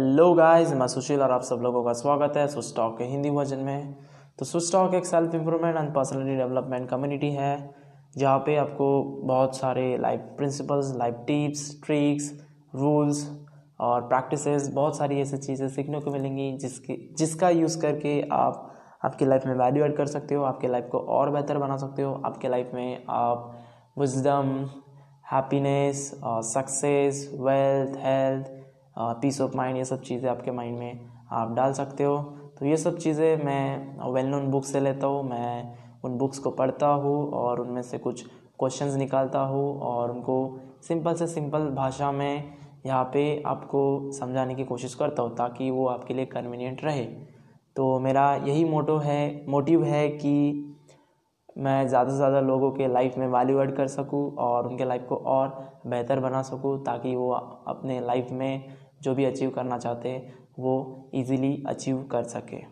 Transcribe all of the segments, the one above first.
Hello guys मैं सुशील और आप सब लोगों का स्वागत है सुस टॉक के हिंदी वर्जन में। तो सुस टॉक एक self improvement and personality development community है, जहाँ पे आपको बहुत सारे life principles life tips tricks rules और प्रैक्टिसेस बहुत सारी ऐसी चीज़ें सीखने को मिलेंगी जिसकी, जिसका यूज़ करके आप आपकी लाइफ में वैल्यू ऐड कर सकते हो, आपके लाइफ को और बेहतर बना सकते हो, आपके लाइफ में आप विजडम हैप्पीनेस और success wealth health peace of mind ये सब चीज़ें आपके माइंड में आप डाल सकते हो। तो ये सब चीज़ें मैं वेल नोन बुक से लेता हूँ, मैं उन बुक्स को पढ़ता हूँ और उनमें से कुछ क्वेश्चंस निकालता हूँ और उनको सिंपल से सिंपल भाषा में यहाँ पे आपको समझाने की कोशिश करता हूँ ताकि वो आपके लिए कन्वीनियंट रहे। तो मेरा यही मोटो है मोटिव है कि मैं ज़्यादा से ज़्यादा लोगों के लाइफ में वैल्यू ऐड कर सकूँ और उनके लाइफ को और बेहतर बना सकूँ ताकि वो अपने लाइफ में जो भी अचीव करना चाहते हैं वो इजीली अचीव कर सके।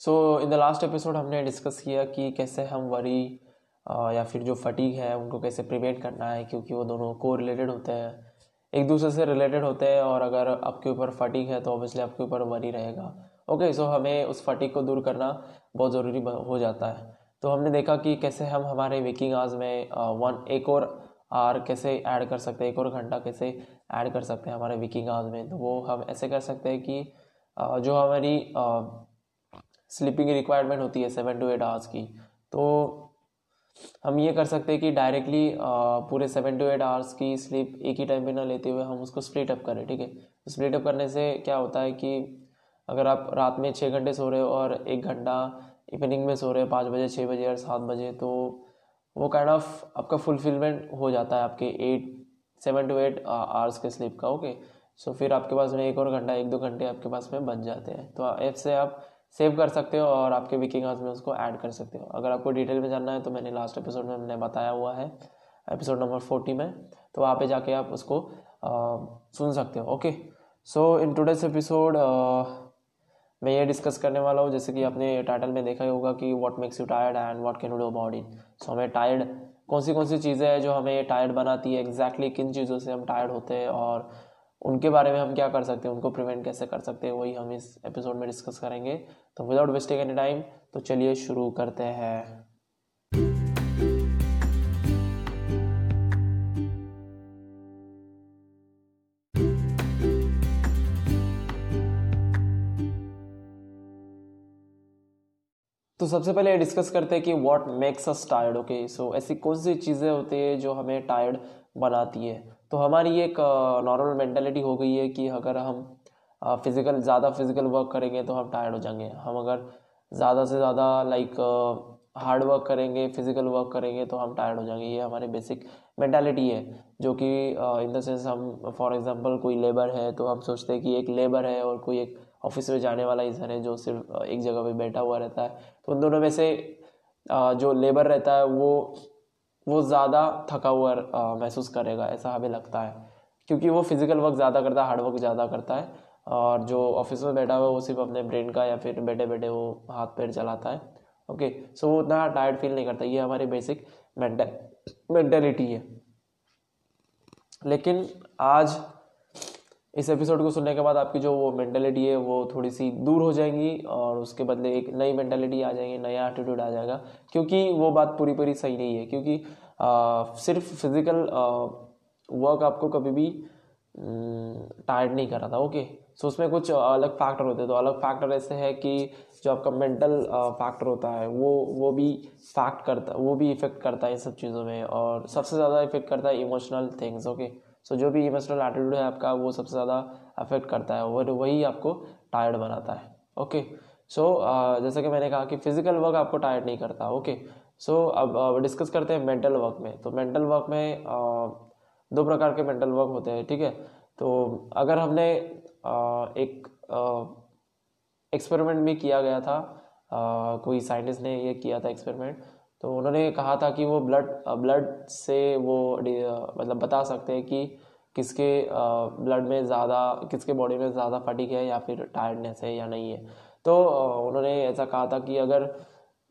So in the last episode हमने डिस्कस किया कि कैसे हम वरी या फिर जो फटीक है उनको कैसे प्रिवेंट करना है क्योंकि वो दोनों को रिलेटेड होते हैं। एक दूसरे से रिलेटेड होते हैं और अगर आपके ऊपर फटीक है तो ऑब्वियसली आपके ऊपर वरी रहेगा। ओके okay, सो so हमें उस फटीक को दूर करना बहुत ज़रूरी हो जाता है। तो हमने देखा कि कैसे हम हमारे वेकिंग आवर्स में वन एक और आर कैसे ऐड कर सकते हैं, एक और घंटा कैसे ऐड कर सकते हैं हमारे वेकिंग आवर्स में। तो वो हम ऐसे कर सकते हैं कि जो हमारी स्लीपिंग रिक्वायरमेंट होती है सेवन टू एट आवर्स की तो हम ये कर सकते हैं कि डायरेक्टली पूरे सेवन टू एट आवर्स की स्लीप एक ही टाइम पे ना लेते हुए हम उसको स्प्लिट अप करें, ठीक है? स्प्लिट अप करने से क्या होता है कि अगर आप रात में छः घंटे सो रहे हो और एक घंटा इवनिंग में सो रहे हो पाँच बजे छः बजे या सात बजे तो वो काइंड kind ऑफ़ of आपका फुलफिलमेंट हो जाता है आपके eight seven to eight hours के स्लीप का ओके सो फिर आपके पास में एक और घंटा एक दो घंटे आपके पास में बच जाते हैं। तो ऐप से आप सेव कर सकते हो और आपके विकिंग आवर्स में उसको ऐड कर सकते हो। अगर आपको डिटेल में जानना है तो मैंने लास्ट एपिसोड में मैंने बताया हुआ है एपिसोड नंबर फोर्टी में। तो वहाँ पे जाके आप उसको आ, सुन सकते हो okay so in today's episode मैं ये डिस्कस करने वाला हूँ, जैसे कि आपने टाइटल में देखा ही होगा कि what makes you tired and what can you do about it so हमें टायर्ड कौन सी कौन सी चीज़ें हैं जो हमें टायर्ड बनाती है एग्जैक्टली exactly किन चीज़ों से हम टायर्ड होते हैं और उनके बारे में हम क्या कर सकते हैं, उनको प्रिवेंट कैसे कर सकते हैं, वही हम इस एपिसोड में डिस्कस करेंगे. तो विदाउट वेस्टिंग एनी टाइम तो चलिए शुरू करते हैं. तो सबसे पहले डिस्कस करते हैं कि what makes us tired okay so ऐसी कौन सी चीज़ें होती है जो हमें टायर्ड बनाती है? तो हमारी एक नॉर्मल मैंटेलिटी हो गई है कि अगर हम फ़िज़िकल ज़्यादा फ़िज़िकल वर्क करेंगे तो हम टायर्ड हो जाएँगे। हम अगर ज़्यादा से ज़्यादा लाइक हार्ड वर्क करेंगे फ़िज़िकल वर्क करेंगे तो हम टायर्ड हो जाएँगे। ये हमारी बेसिक मैंटेलिटी है, जो कि इन द सेंस हम फॉर एग्जांपल कोई लेबर है तो हम सोचते हैं कि एक लेबर है और कोई एक ऑफ़िस में जाने वाला इंसान है जो सिर्फ़ एक जगह पे बैठा हुआ रहता है। तो उन दोनों में से जो लेबर रहता है वो वो ज़्यादा थका हुआ महसूस करेगा, ऐसा हमें लगता है। क्योंकि वो फ़िज़िकल वर्क ज़्यादा करता है हार्ड वर्क ज़्यादा करता है, और जो ऑफ़िस में बैठा हुआ है वो सिर्फ़ अपने ब्रेन का या फिर बैठे बैठे वो हाथ पैर चलाता है। ओके सो वो उतना टायर्ड फील नहीं करता, ये हमारी बेसिक मेंटल मेंटेलिटी है। लेकिन आज इस एपिसोड को सुनने के बाद आपकी जो वो मैंटेलिटी है वो थोड़ी सी दूर हो जाएँगी और उसके बदले एक नई मैंटेलिटी आ जाएगी नया एटीट्यूड आ जाएगा क्योंकि वो बात पूरी पूरी सही नहीं है क्योंकि आ, सिर्फ़ फ़िज़िकल वर्क आपको कभी भी टायर्ड नहीं कर रहा था ओके सो उसमें कुछ अलग फैक्टर होते हैं तो अलग फैक्टर ऐसे है कि जो आपका मेंटल फैक्टर होता है वो वो भी फैक्ट करता वो भी इफ़ेक्ट करता है इन सब चीज़ों में और सबसे ज़्यादा इफ़ेक्ट करता है इमोशनल थिंग्स ओके सो जो भी इमोशनल एटीट्यूड है आपका वो सबसे ज़्यादा अफेक्ट करता है और वही आपको टायर्ड बनाता है। ओके सो so, जैसे कि मैंने कहा कि फ़िज़िकल वर्क आपको टायर्ड नहीं करता ओके सो अब डिस्कस करते हैं मेंटल वर्क में। तो मेंटल वर्क में दो प्रकार के मेंटल वर्क होते हैं ठीक है? तो अगर हमने एक एक्सपेरिमेंट भी किया गया था कोई साइंटिस्ट ने ये किया था एक्सपेरिमेंट तो उन्होंने कहा था कि वो ब्लड ब्लड से वो मतलब बता सकते हैं कि किसके ब्लड में ज़्यादा, किसके बॉडी में ज़्यादा फटिक है या फिर टायर्डनेस है या नहीं है। तो उन्होंने ऐसा कहा था कि अगर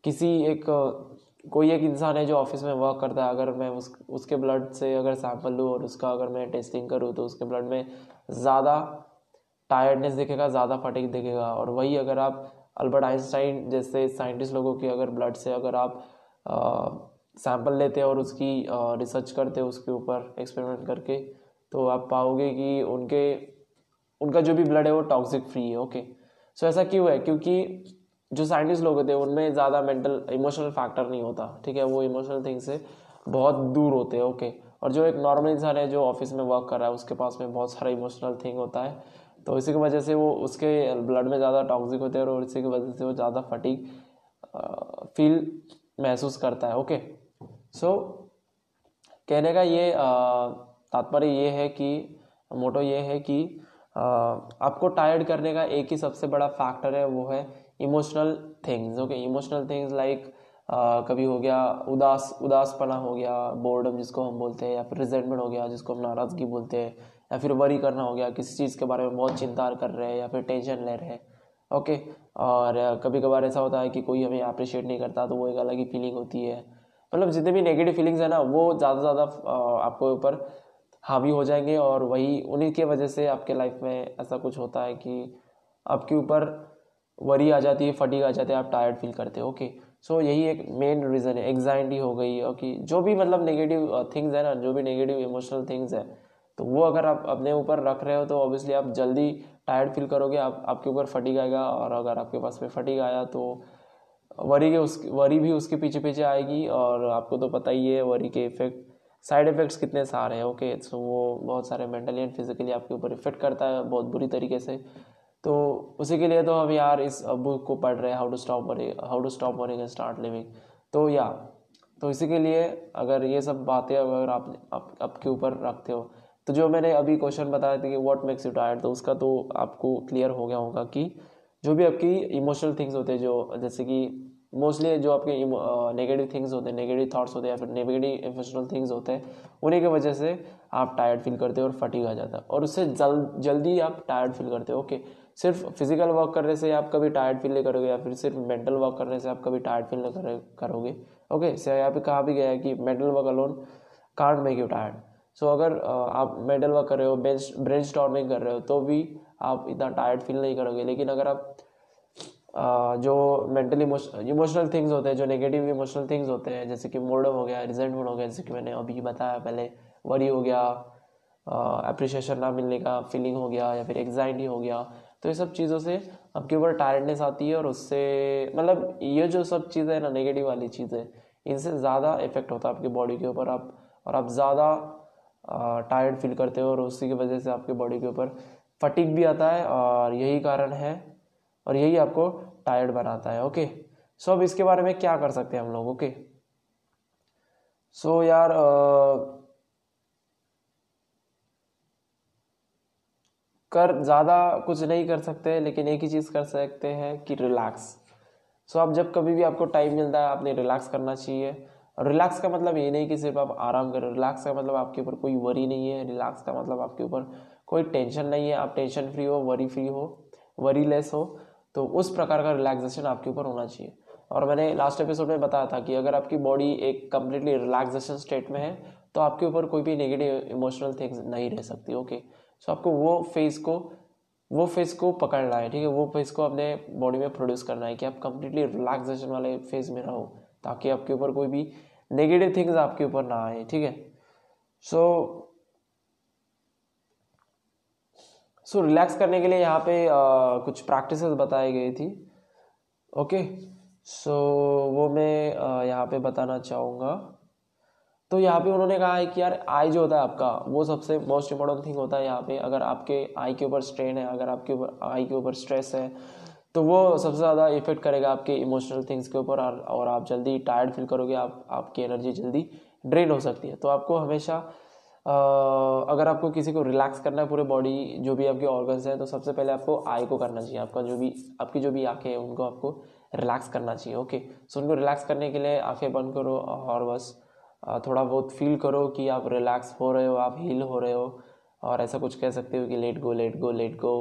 किसी एक कोई एक इंसान है जो ऑफ़िस में वर्क करता है, अगर मैं उस, उसके ब्लड से अगर सैंपल लूँ और उसका अगर मैं टेस्टिंग करूँ तो उसके ब्लड में ज़्यादा टायर्डनेस दिखेगा, ज़्यादा फटिक दिखेगा। और वही अगर आप अल्बर्ट आइंस्टाइन जैसे साइंटिस्ट लोगों की अगर ब्लड से अगर आप सैंपल लेते और उसकी रिसर्च करते उसके ऊपर एक्सपेरिमेंट करके। तो आप पाओगे कि उनके, उनका जो भी ब्लड है वो टॉक्सिक फ्री है ओके सो ऐसा क्यों है? क्योंकि जो साइंटिस्ट लोग होते हैं, उनमें ज़्यादा मेंटल इमोशनल फैक्टर नहीं होता, ठीक है? वो इमोशनल थिंग से बहुत दूर होते हैं ओके और जो एक नॉर्मल इंसान है, जो ऑफ़िस में वर्क कर रहा है, उसके पास में बहुत सारा इमोशनल थिंग होता है। तो इसी की वजह से वो उसके ब्लड में ज़्यादा टॉक्सिक होते हैं और इसी की वजह से वो ज़्यादा फटीक फील महसूस करता है ओके सो so, कहने का ये तात्पर्य ये है कि मोटो ये है कि आ, आपको टायर्ड करने का एक ही सबसे बड़ा फैक्टर है वो है emotional things okay emotional things like कभी हो गया उदास उदासपना हो गया बोर्डम जिसको हम बोलते हैं या फिर रिजेंटमेंट हो गया जिसको हम नाराज़गी बोलते हैं या फिर वरी करना हो गया किसी चीज़ के बारे में बहुत चिंता कर रहे हैं या फिर टेंशन ले रहे हैं। ओके? और कभी कभार ऐसा होता है कि कोई हमें अप्रिशिएट नहीं करता तो वो एक अलग ही फीलिंग होती है। मतलब जितने भी नेगेटिव फीलिंग्स है ना, वो ज़्यादा से ज़्यादा आपके ऊपर हावी हो जाएँगे और वही, उन्हीं के वजह से आपके लाइफ में ऐसा कुछ होता है कि आपके ऊपर वरी आ जाती है फटीक आ जाती है, आप टायर्ड फील करते हो ओके सो यही एक मेन रीज़न है एग्जाइटी हो गई ओके जो भी मतलब नेगेटिव थिंग्स है ना, जो भी नेगेटिव इमोशनल थिंग्स है तो वो अगर आप अपने ऊपर रख रहे हो तो ऑब्वियसली आप जल्दी टायर्ड फील करोगे, आप, आपके ऊपर फटीक आएगा और अगर आपके पास में फटीक आया तो वरी के उस वरी भी उसके पीछे पीछे आएगी और आपको तो पता ही है वरी के इफ़ेक्ट साइड इफ़ेक्ट्स कितने सारे हैं ओके सो वो बहुत सारे मेंटली एंड फिजिकली आपके ऊपर इफ़ेक्ट करता है बहुत बुरी तरीके से। तो उसी के लिए तो हम यार इस बुक को पढ़ रहे हैं how to stop worry how to stop worrying and start living तो या तो इसी के लिए अगर ये सब बातें अगर आप, आपके ऊपर रखते हो तो जो मैंने अभी क्वेश्चन बताया था कि व्हाट मेक्स यू टायर्ड तो उसका तो आपको क्लियर हो गया होगा कि जो भी आपकी इमोशनल थिंग्स होते हैं, जो जैसे कि मोस्टली जो आपके नेगेटिव थिंग्स होते हैं नेगेटिव थॉट्स होते हैं या फिर नेगेटिव इमोशनल थिंग्स होते हैं, उन्हीं की वजह से आप टायर्ड फील करते हो और फटीग आ जाता है। और उससे जल्द जल्दी आप टायर्ड फील करते हो। ओके सिर्फ़ फ़िज़िकल वर्क करने से आप कभी टायर्ड फील नहीं करोगे या फिर सिर्फ़ मेंटल वर्क करने से आप कभी टायर्ड फील नहीं करोगे। ओके सर यहाँ पे कहा भी गया है कि mental work alone can't make you tired so so, अगर आप मेडल वर्क कर रहे हो ब्रेन स्टॉर्मिंग कर रहे हो तो भी आप इतना टायर्ड फील नहीं करोगे। लेकिन अगर आप जो मेंटल इमोशनल थिंग्स होते हैं जो नेगेटिव इमोशनल थिंग्स होते हैं जैसे कि मोडम हो गया रिजेंटमेंट हो गया जैसे कि मैंने अभी बताया पहले वरी हो गया अप्रिशिएशन ना मिलने का फीलिंग हो गया या फिर एग्जाइटी हो गया तो ये सब चीज़ों से आपके ऊपर टायर्डनेस आती है और उससे मतलब ये जो सब चीज़ें हैं ना नेगेटिव वाली चीज़ें इनसे ज़्यादा इफ़ेक्ट होता है आपकी बॉडी के ऊपर। आप और आप ज़्यादा टायर्ड फील करते हो और उसी की वजह से आपके बॉडी के ऊपर फटिक भी आता है और यही कारण है और यही आपको टायर्ड बनाता है ओके सो अब इसके बारे में क्या कर सकते हैं हम लोग ओके सो यार आ, कर ज़्यादा कुछ नहीं कर सकते लेकिन एक ही चीज़ कर सकते हैं कि रिलैक्स सो अब जब कभी भी आपको टाइम मिलता है आपने रिलैक्स करना चाहिए रिलैक्स का मतलब ये नहीं कि सिर्फ़ आप आराम करें। रिलैक्स का मतलब आपके ऊपर कोई वरी नहीं है। रिलैक्स का मतलब आपके ऊपर कोई टेंशन नहीं है। आप टेंशन फ्री हो वरी फ्री हो वरी लेस हो तो उस प्रकार का रिलैक्सेशन आपके ऊपर होना चाहिए। और मैंने लास्ट एपिसोड में बताया था कि अगर आपकी बॉडी एक कम्प्लीटली रिलैक्सेशन स्टेट में है तो आपके ऊपर कोई भी नेगेटिव इमोशनल थिंग्स नहीं रह सकती ओके सो आपको वो फेस को, वो फेस को पकड़ना है, ठीक है? वो फेस को अपने बॉडी में प्रोड्यूस करना है कि आप कम्प्लीटली रिलैक्सेशन वाले फ़ेज़ में रहो। ताकि आपके ऊपर कोई भी नेगेटिव थिंग्स आपके ऊपर ना आए ठीक है? सो सो रिलैक्स करने के लिए यहाँ पे आ, कुछ प्रैक्टिस बताई गई थी। ओके सो वो मैं यहाँ पे बताना चाहूँगा। तो यहाँ पे उन्होंने कहा है कि यार आई जो होता है आपका वो सबसे मोस्ट इम्पोर्टेंट थिंग होता है यहाँ पे। अगर आपके आई के ऊपर स्ट्रेन है अगर आपके ऊपर आई के ऊपर स्ट्रेस है तो वो सबसे ज़्यादा इफ़ेक्ट करेगा आपके इमोशनल थिंग्स के ऊपर और, और आप जल्दी टायर्ड फील करोगे आप आपकी एनर्जी जल्दी ड्रेन हो सकती है। तो आपको हमेशा आ, अगर आपको किसी को रिलैक्स करना है पूरे बॉडी जो भी आपके ऑर्गन्स हैं तो सबसे पहले आपको आई को करना चाहिए। आपका जो भी आपकी जो भी आँखें हैं उनको आपको रिलैक्स करना चाहिए ओके सो उनको रिलैक्स करने के लिए आँखें बंद करो और बस थोड़ा बहुत फील करो कि आप रिलैक्स हो रहे हो आप हील हो रहे हो और ऐसा कुछ कह सकते हो कि let go let go let go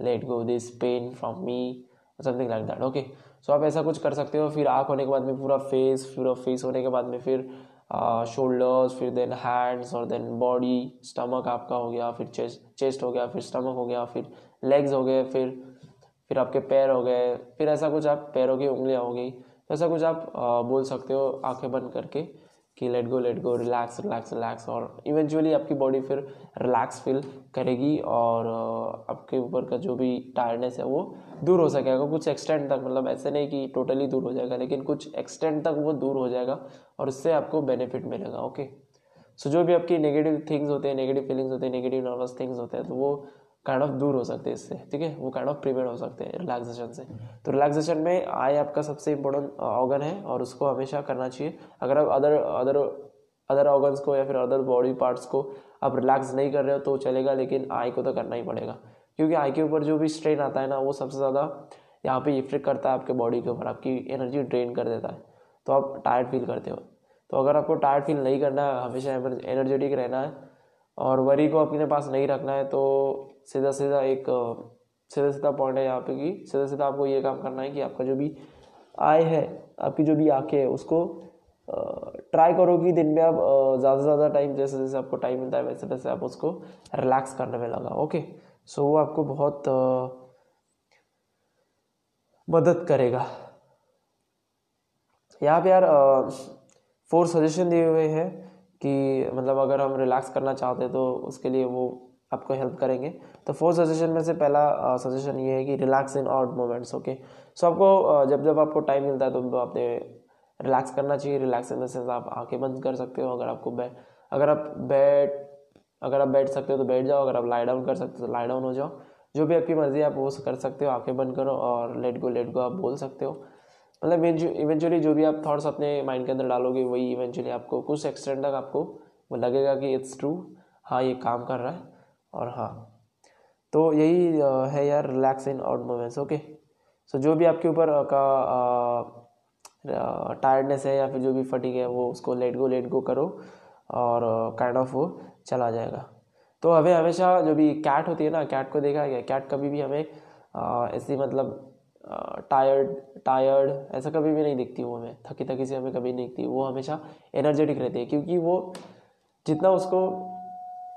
let go this pain from me something like that okay so आप ऐसा कुछ कर सकते हो, फिर आँख होने के बाद में पूरा फेस पूरा फेस होने के बाद में फिर शोल्डर्स फिर देन हैंड्स और देन बॉडी स्टमक आपका हो गया, फिर चेस्ट चेस्ट हो गया, फिर स्टमक हो गया, फिर लेग्स हो गए, फिर फिर आपके पैर हो गए, फिर ऐसा कुछ आप पैरों की उंगलियाँ हो गई, ऐसा कुछ आप बोल सकते हो आँखें बंद करके। कि let go let go relax relax relax और इवेंचुअली आपकी बॉडी फिर रिलैक्स फील करेगी और आपके ऊपर का जो भी टायर्डनेस है वो दूर हो सकेगा। कुछ एक्सटेंड तक मतलब ऐसे नहीं कि टोटली दूर हो जाएगा लेकिन कुछ एक्सटेंड तक वो दूर हो जाएगा और उससे आपको बेनिफिट मिलेगा ओके सो so, जो भी आपकी नेगेटिव थिंग्स होते हैं नेगेटिव फीलिंग्स होते हैं नेगेटिव नर्वस थिंग्स होते हैं तो वो काइंड ऑफ़ दूर हो सकते हैं इससे ठीक है? वो काइंड ऑफ़ प्रिवेंट हो सकते हैं रिलैक्सेशन से। तो रिलैक्सेशन में आई आपका सबसे इंपॉर्टेंट ऑर्गन है और उसको हमेशा करना चाहिए। अगर आप अदर अदर अदर ऑर्गन्स को या फिर अदर बॉडी पार्ट्स को आप रिलैक्स नहीं कर रहे हो तो चलेगा लेकिन आई को तो करना ही पड़ेगा। क्योंकि आई के ऊपर जो भी स्ट्रेन आता है ना वो सबसे ज़्यादा यहाँ पे इफ़ेक्ट करता है आपके बॉडी के ऊपर आपकी एनर्जी ड्रेन कर देता है। तो आप टायर्ड फील करते हो। तो अगर आपको टायर्ड फील नहीं करना है हमेशा एनर्जेटिक रहना है और वरी को अपने पास नहीं रखना है तो सीधा सीधा एक सीधा सीधा पॉइंट है यहाँ पे कि सीधा सीधा आपको ये काम करना है कि आपका जो भी आय है, आपकी जो भी आँखें है, उसको ट्राई करो कि दिन में आप ज़्यादा से ज़्यादा टाइम जैसे जैसे आपको टाइम मिलता है, वैसे वैसे आप उसको रिलैक्स करने में लगा ओके सो वो आपको बहुत मदद करेगा। यहाँ पे यार फोर सजेशन दिए हुए हैं। कि मतलब अगर हम रिलैक्स करना चाहते हैं तो उसके लिए वो आपको हेल्प करेंगे। तो फोर सजेशन में से पहला सजेशन ये है कि relax in out moments okay so आपको जब जब आपको टाइम मिलता है तो आपने रिलैक्स करना चाहिए। रिलैक्स इन द सेंस आप आँखें बंद कर सकते हो अगर आपको बैठ अगर आप बैठ, अगर आप बैठ सकते हो तो बैठ जाओ। अगर आप लाई डाउन कर सकते हो तो लाई डाउन हो जाओ। जो भी आपकी मर्ज़ी आप वो कर सकते हो। आँखें बंद करो और लेट गो लेट गो आप बोल सकते हो। मतलब इवेंचुअली जो भी आप थॉट्स अपने माइंड के अंदर डालोगे, वही इवेंचुअली आपको कुछ एक्सटेंड तक आपको वो लगेगा कि इट्स ट्रू हाँ ये काम कर रहा है और हाँ। तो यही है यार relax in out moments okay so जो भी आपके ऊपर का टायर्डनेस है या फिर जो भी फटिक है, वो उसको लेट गो लेट गो करो और काइंड ऑफ़ वो चला जाएगा। तो हमें हमेशा जो भी कैट होती है ना कैट को देखा गया कैट कभी भी हमें ऐसी मतलब टायर्ड टायर्ड ऐसा कभी भी नहीं दिखती वो हमें। थकी थकी से हमें कभी नहीं दिखती। वो हमेशा एनर्जेटिक रहती है, क्योंकि वो जितना उसको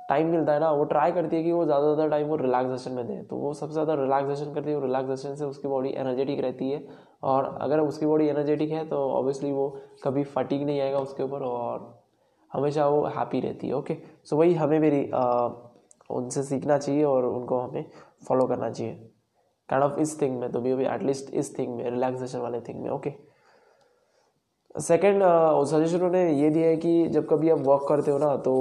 टाइम मिलता है ना, वो ट्राई करती है कि वो ज़्यादा ज़्यादा टाइम वो रिलैक्सेशन में दे। तो वो सबसे ज़्यादा रिलैक्सेशन करती है और रिलैक्सेशन से उसकी बॉडी एनर्जेटिक रहती है। और अगर उसकी बॉडी एनर्जेटिक है तो ऑब्वियसली वो कभी फटीक नहीं आएगा उसके ऊपर और हमेशा वो हैप्पी रहती है ओके सो वही हमें मेरी उनसे सीखना चाहिए और उनको हमें फॉलो करना चाहिए। काइंड ऑफ़ इस थिंग में तो भी एटलीस्ट इस थिंग में रिलैक्सेशन वाले थिंग में ओके सेकेंड सजेशन उन्होंने ये दिया है कि जब कभी आप वॉक करते हो ना तो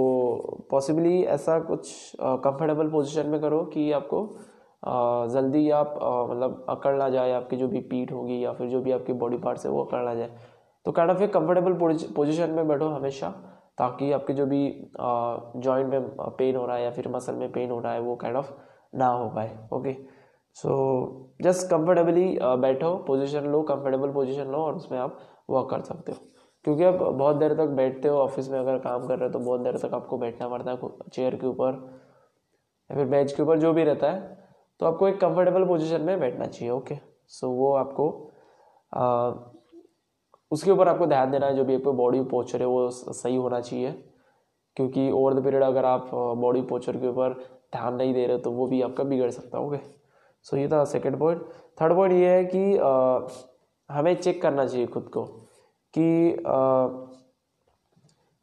पॉसिबली ऐसा कुछ कंफर्टेबल पोजीशन में करो कि आपको uh, जल्दी आप uh, मतलब अकड़ ना जाए आपकी जो भी पीठ होगी या फिर जो भी आपकी बॉडी पार्ट्स है वो अकड़ ना जाए। तो काइंड ऑफ़ एक कंफर्टेबल पोजीशन में बैठो हमेशा ताकि आपके जो भी जॉइंट में पेन हो रहा है या फिर मसल में पेन हो रहा है वो काइंड ऑफ़ ना हो पाए ओके सो जस्ट कंफर्टेबली बैठो पोजीशन लो कंफर्टेबल पोजीशन लो और उसमें आप वर्क कर सकते हो। क्योंकि आप बहुत देर तक बैठते हो ऑफ़िस में अगर काम कर रहे हो तो बहुत देर तक आपको बैठना पड़ता है चेयर के ऊपर या फिर बेंच के ऊपर जो भी रहता है। तो आपको एक कंफर्टेबल पोजीशन में बैठना चाहिए ओके सो वो आपको आ, उसके ऊपर आपको ध्यान देना है जो भी आपको बॉडी पोचर है वो सही होना चाहिए। क्योंकि ओवर द पीरियड अगर आप बॉडी पोचर के ऊपर ध्यान नहीं दे रहे तो वो भी आपका बिगड़ सकता है ओके सो ये था सेकेंड पॉइंट थर्ड पॉइंट ये है कि आ, हमें चेक करना चाहिए खुद को कि आ,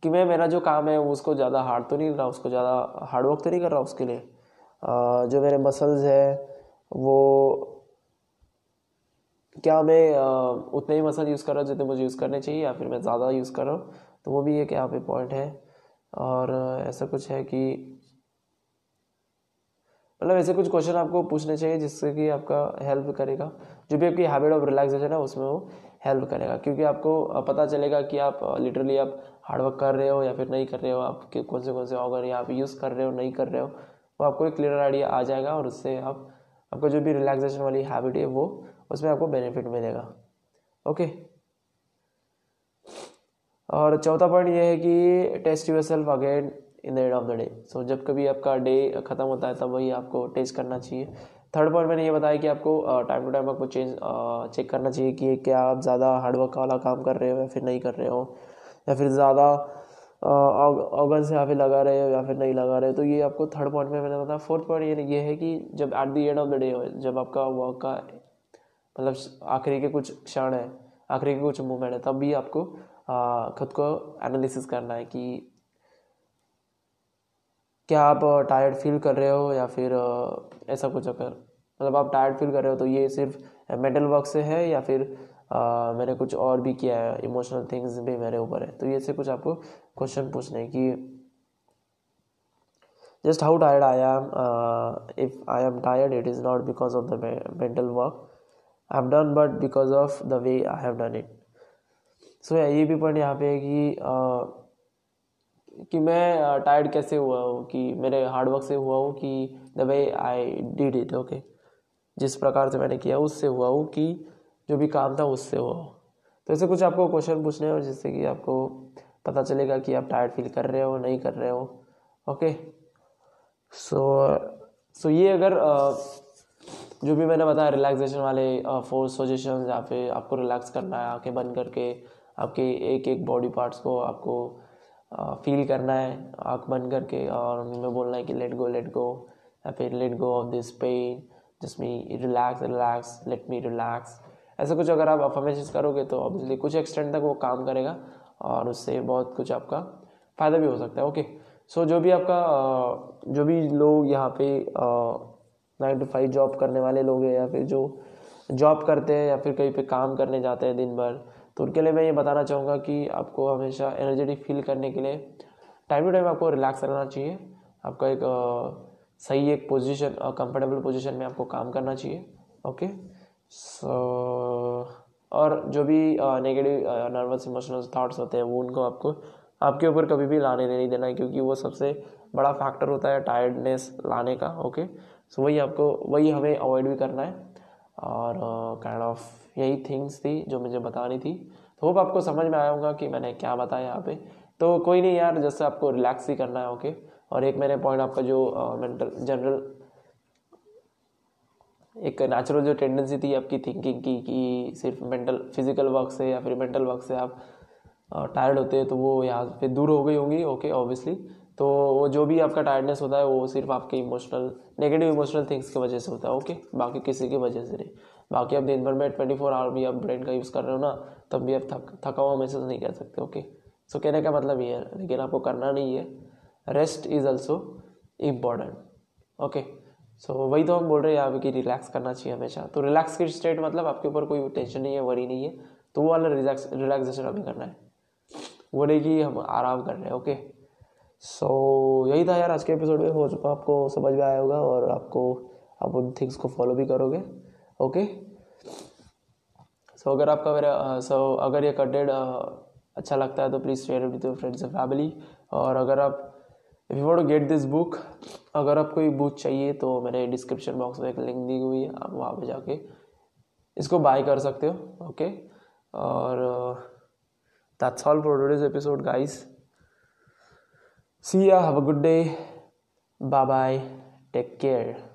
कि मैं मेरा जो काम है उसको ज़्यादा हार्ड तो नहीं कर रहा उसको ज़्यादा हार्ड वर्क तो नहीं कर रहा उसके लिए। आ, जो मेरे मसल्स है वो क्या मैं उतने ही मसल यूज़ कर रहा हूँ जितने मुझे यूज़ करने चाहिए या फिर मैं ज़्यादा यूज़ कर रहा हूँ? तो वो भी एक यहाँ पे पॉइंट है। और ऐसा कुछ है कि मतलब ऐसे कुछ क्वेश्चन आपको पूछने चाहिए जिससे कि आपका हेल्प करेगा। जो भी आपकी हैबिट ऑफ़ रिलैक्सेशन है, उसमें वो हेल्प करेगा। क्योंकि आपको पता चलेगा कि आप लिटरली आप हार्डवर्क कर रहे हो या फिर नहीं कर रहे हो। आप कौन से कौन से ऑर्गन या आप यूज़ कर रहे हो, नहीं कर रहे हो, वो आपको एक क्लियर आइडिया आ जाएगा और उससे आप, आपको जो भी रिलैक्सेशन वाली हैबिट है वो, उसमें आपको बेनिफिट मिलेगा। ओके और चौथा पॉइंट ये है कि test yourself again in the end of the day so जब कभी आपका डे ख़त्म होता है, तब वही आपको टेस्ट करना चाहिए। थर्ड पॉइंट मैंने ये बताया कि आपको टाइम टू टाइम आपको चेंज चेक करना चाहिए कि क्या आप ज़्यादा हार्डवर्क वाला काम कर रहे हो या फिर नहीं कर रहे हो, या फिर ज़्यादा ऑर्गन से यहाँ पे लगा रहे हो या फिर नहीं लगा रहे हो। तो ये आपको थर्ड पॉइंट में मैंने बताया। फोर्थ पॉइंट ये ये है कि जब at the end of the day हो, जब आपका वर्क का मतलब आखिरी के कुछ क्षण है, आखिरी के कुछ मूवमेंट है, तब भी आपको खुद को एनालिसिस करना है कि क्या आप टायर्ड फील कर रहे हो या फिर ऐसा कुछ अगर? मतलब आप टायर्ड फील कर रहे हो तो ये सिर्फ़ मेंटल वर्क से है या फिर आ, मैंने कुछ और भी किया है इमोशनल थिंग्स भी मेरे ऊपर है? तो ये से कुछ आपको क्वेश्चन पूछने कि just how tired I am if I am tired it is not because of the mental work I have done but because of the way I have done it so ये भी point यहाँ पे है कि uh, कि मैं tired कैसे हुआ हूँ कि मेरे हार्डवर्क से हुआ हूँ कि the way I did it okay जिस प्रकार से मैंने किया, उससे हुआ हूँ कि जो भी काम था, उससे हुआ हो। तो ऐसे कुछ आपको क्वेश्चन पूछने और जिससे कि आपको पता चलेगा कि आप टायर्ड फील कर रहे हो, नहीं कर रहे हो ओके सो सो ये अगर जो भी मैंने बताया रिलैक्सेशन वाले फोर सजेशन या फिर आपको रिलैक्स करना है, आँखें बंद करके आपके एक एक बॉडी पार्ट्स को आपको फील करना है, आँख बंद करके और उनमें बोलना है कि लेट गो लेट गो या फिर let go of this pain just me relax relax let me relax ऐसा कुछ अगर आप अफर्मेशन करोगे तो ऑब्वियसली कुछ एक्सटेंड तक वो काम करेगा और उससे बहुत कुछ आपका फ़ायदा भी हो सकता है ओके सो जो भी आपका जो भी लोग यहाँ पे नाइन टू फाइव जॉब करने वाले लोग हैं या फिर जो जॉब करते हैं या फिर कहीं पे काम करने जाते हैं दिन भर तो उनके लिए मैं ये बताना चाहूँगा कि आपको हमेशा एनर्जेटिक फील करने के लिए टाइम टू टाइम आपको रिलैक्स रहना चाहिए। आपका एक सही एक पोजीशन कंफर्टेबल पोजीशन में आपको काम करना चाहिए ओके सो और जो भी नेगेटिव नर्वस इमोशनल थाट्स होते हैं, वो उनको आपको, आपके ऊपर कभी भी लाने नहीं देना है क्योंकि वो सबसे बड़ा फैक्टर होता है टायर्डनेस लाने का ओके सो वही आपको, वही हमें अवॉइड भी करना है। और काइंड ऑफ़ यही थिंग्स थी जो मुझे बतानी थी। होप आपको समझ में आया होगा कि मैंने क्या बताया यहाँ पे। तो कोई नहीं यार जैसे आपको रिलैक्स ही करना है ओके और एक मैंने पॉइंट आपका जो मेंटल जनरल एक नेचुरल जो टेंडेंसी थी आपकी थिंकिंग की, कि सिर्फ़ मेंटल फ़िज़िकल वर्क से या फिर मेंटल वर्क से आप टायर्ड होते हैं तो वो यहाँ पे दूर हो गई होंगी ओके ऑब्वियसली तो वो जो भी आपका टायर्डनेस होता है, वो सिर्फ़ आपके इमोशनल नेगेटिव इमोशनल थिंग्स की वजह से होता है ओके बाकी किसी की वजह से नहीं। बाकी आप दिन भर में ट्वेंटी फोर आवर भी आप ब्रेन का यूज़ कर रहे हो ना, तब भी आप थक, थका हुआ महसूस नहीं कर सकते ओके सो कहने का मतलब ये है, लेकिन आपको करना नहीं है। Rest is also important okay so वही तो हम बोल रहे हैं, यहाँ कि रिलैक्स करना चाहिए हमेशा। तो रिलैक्स की स्टेट मतलब आपके ऊपर कोई टेंशन नहीं है वरी नहीं है तो वो वाला रिलैक्स रिलैक्सेशन अभी करना है। वो नहीं कि हम आराम कर रहे हैं ओके सो यही था यार, आज के एपिसोड में। हो चुका, आपको समझ में आया होगा और आपको, आप उन थिंग्स को फॉलो भी करोगे। ओके सो अगर आपका मेरा सो अगर ये uh, अच्छा लगता है तो please share with your friends and family और अगर आप if you to get this book अगर आप कोई बुक चाहिए तो मैंने डिस्क्रिप्शन बॉक्स में एक लिंक दी हुई है आप वहाँ पर जाके इसको बाय कर सकते हो ओके और that's all for today's episode guys see ya have a good day bye bye take care